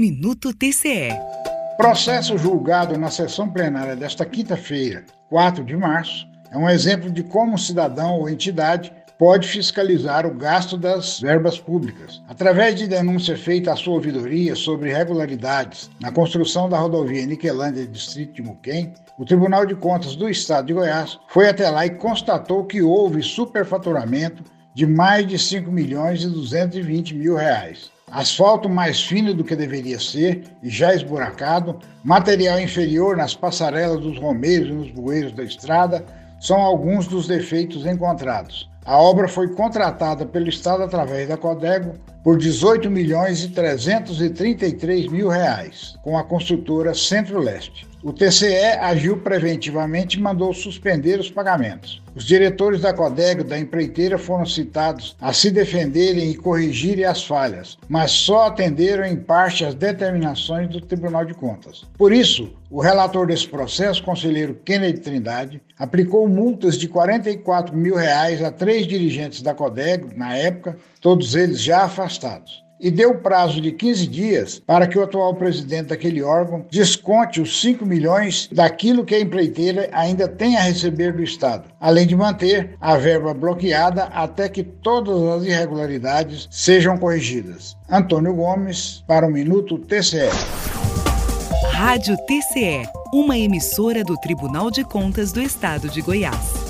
Minuto TCE. Processo julgado na sessão plenária desta quinta-feira, 4 de março, é um exemplo de como um cidadão ou entidade pode fiscalizar o gasto das verbas públicas. Através de denúncia feita à sua ouvidoria sobre irregularidades na construção da rodovia Niquelândia, distrito de Muquem, o Tribunal de Contas do Estado de Goiás foi até lá e constatou que houve superfaturamento de mais de 5 milhões e 220 mil reais. Asfalto mais fino do que deveria ser e já esburacado, material inferior nas passarelas dos romeiros e nos bueiros da estrada são alguns dos defeitos encontrados. A obra foi contratada pelo Estado através da Codego por 18 milhões e 333 mil reais, com a construtora Centro-Leste. O TCE agiu preventivamente e mandou suspender os pagamentos. Os diretores da Codego da empreiteira foram citados a se defenderem e corrigirem as falhas, mas só atenderam em parte às determinações do Tribunal de Contas. Por isso, o relator desse processo, conselheiro Kennedy Trindade, aplicou multas de 44 mil reais a três dirigentes da Codego na época, todos eles já afastados e deu prazo de 15 dias para que o atual presidente daquele órgão desconte os 5 milhões daquilo que a empreiteira ainda tem a receber do Estado, além de manter a verba bloqueada até que todas as irregularidades sejam corrigidas. Antônio Gomes, para o Minuto TCE. Rádio TCE, uma emissora do Tribunal de Contas do Estado de Goiás.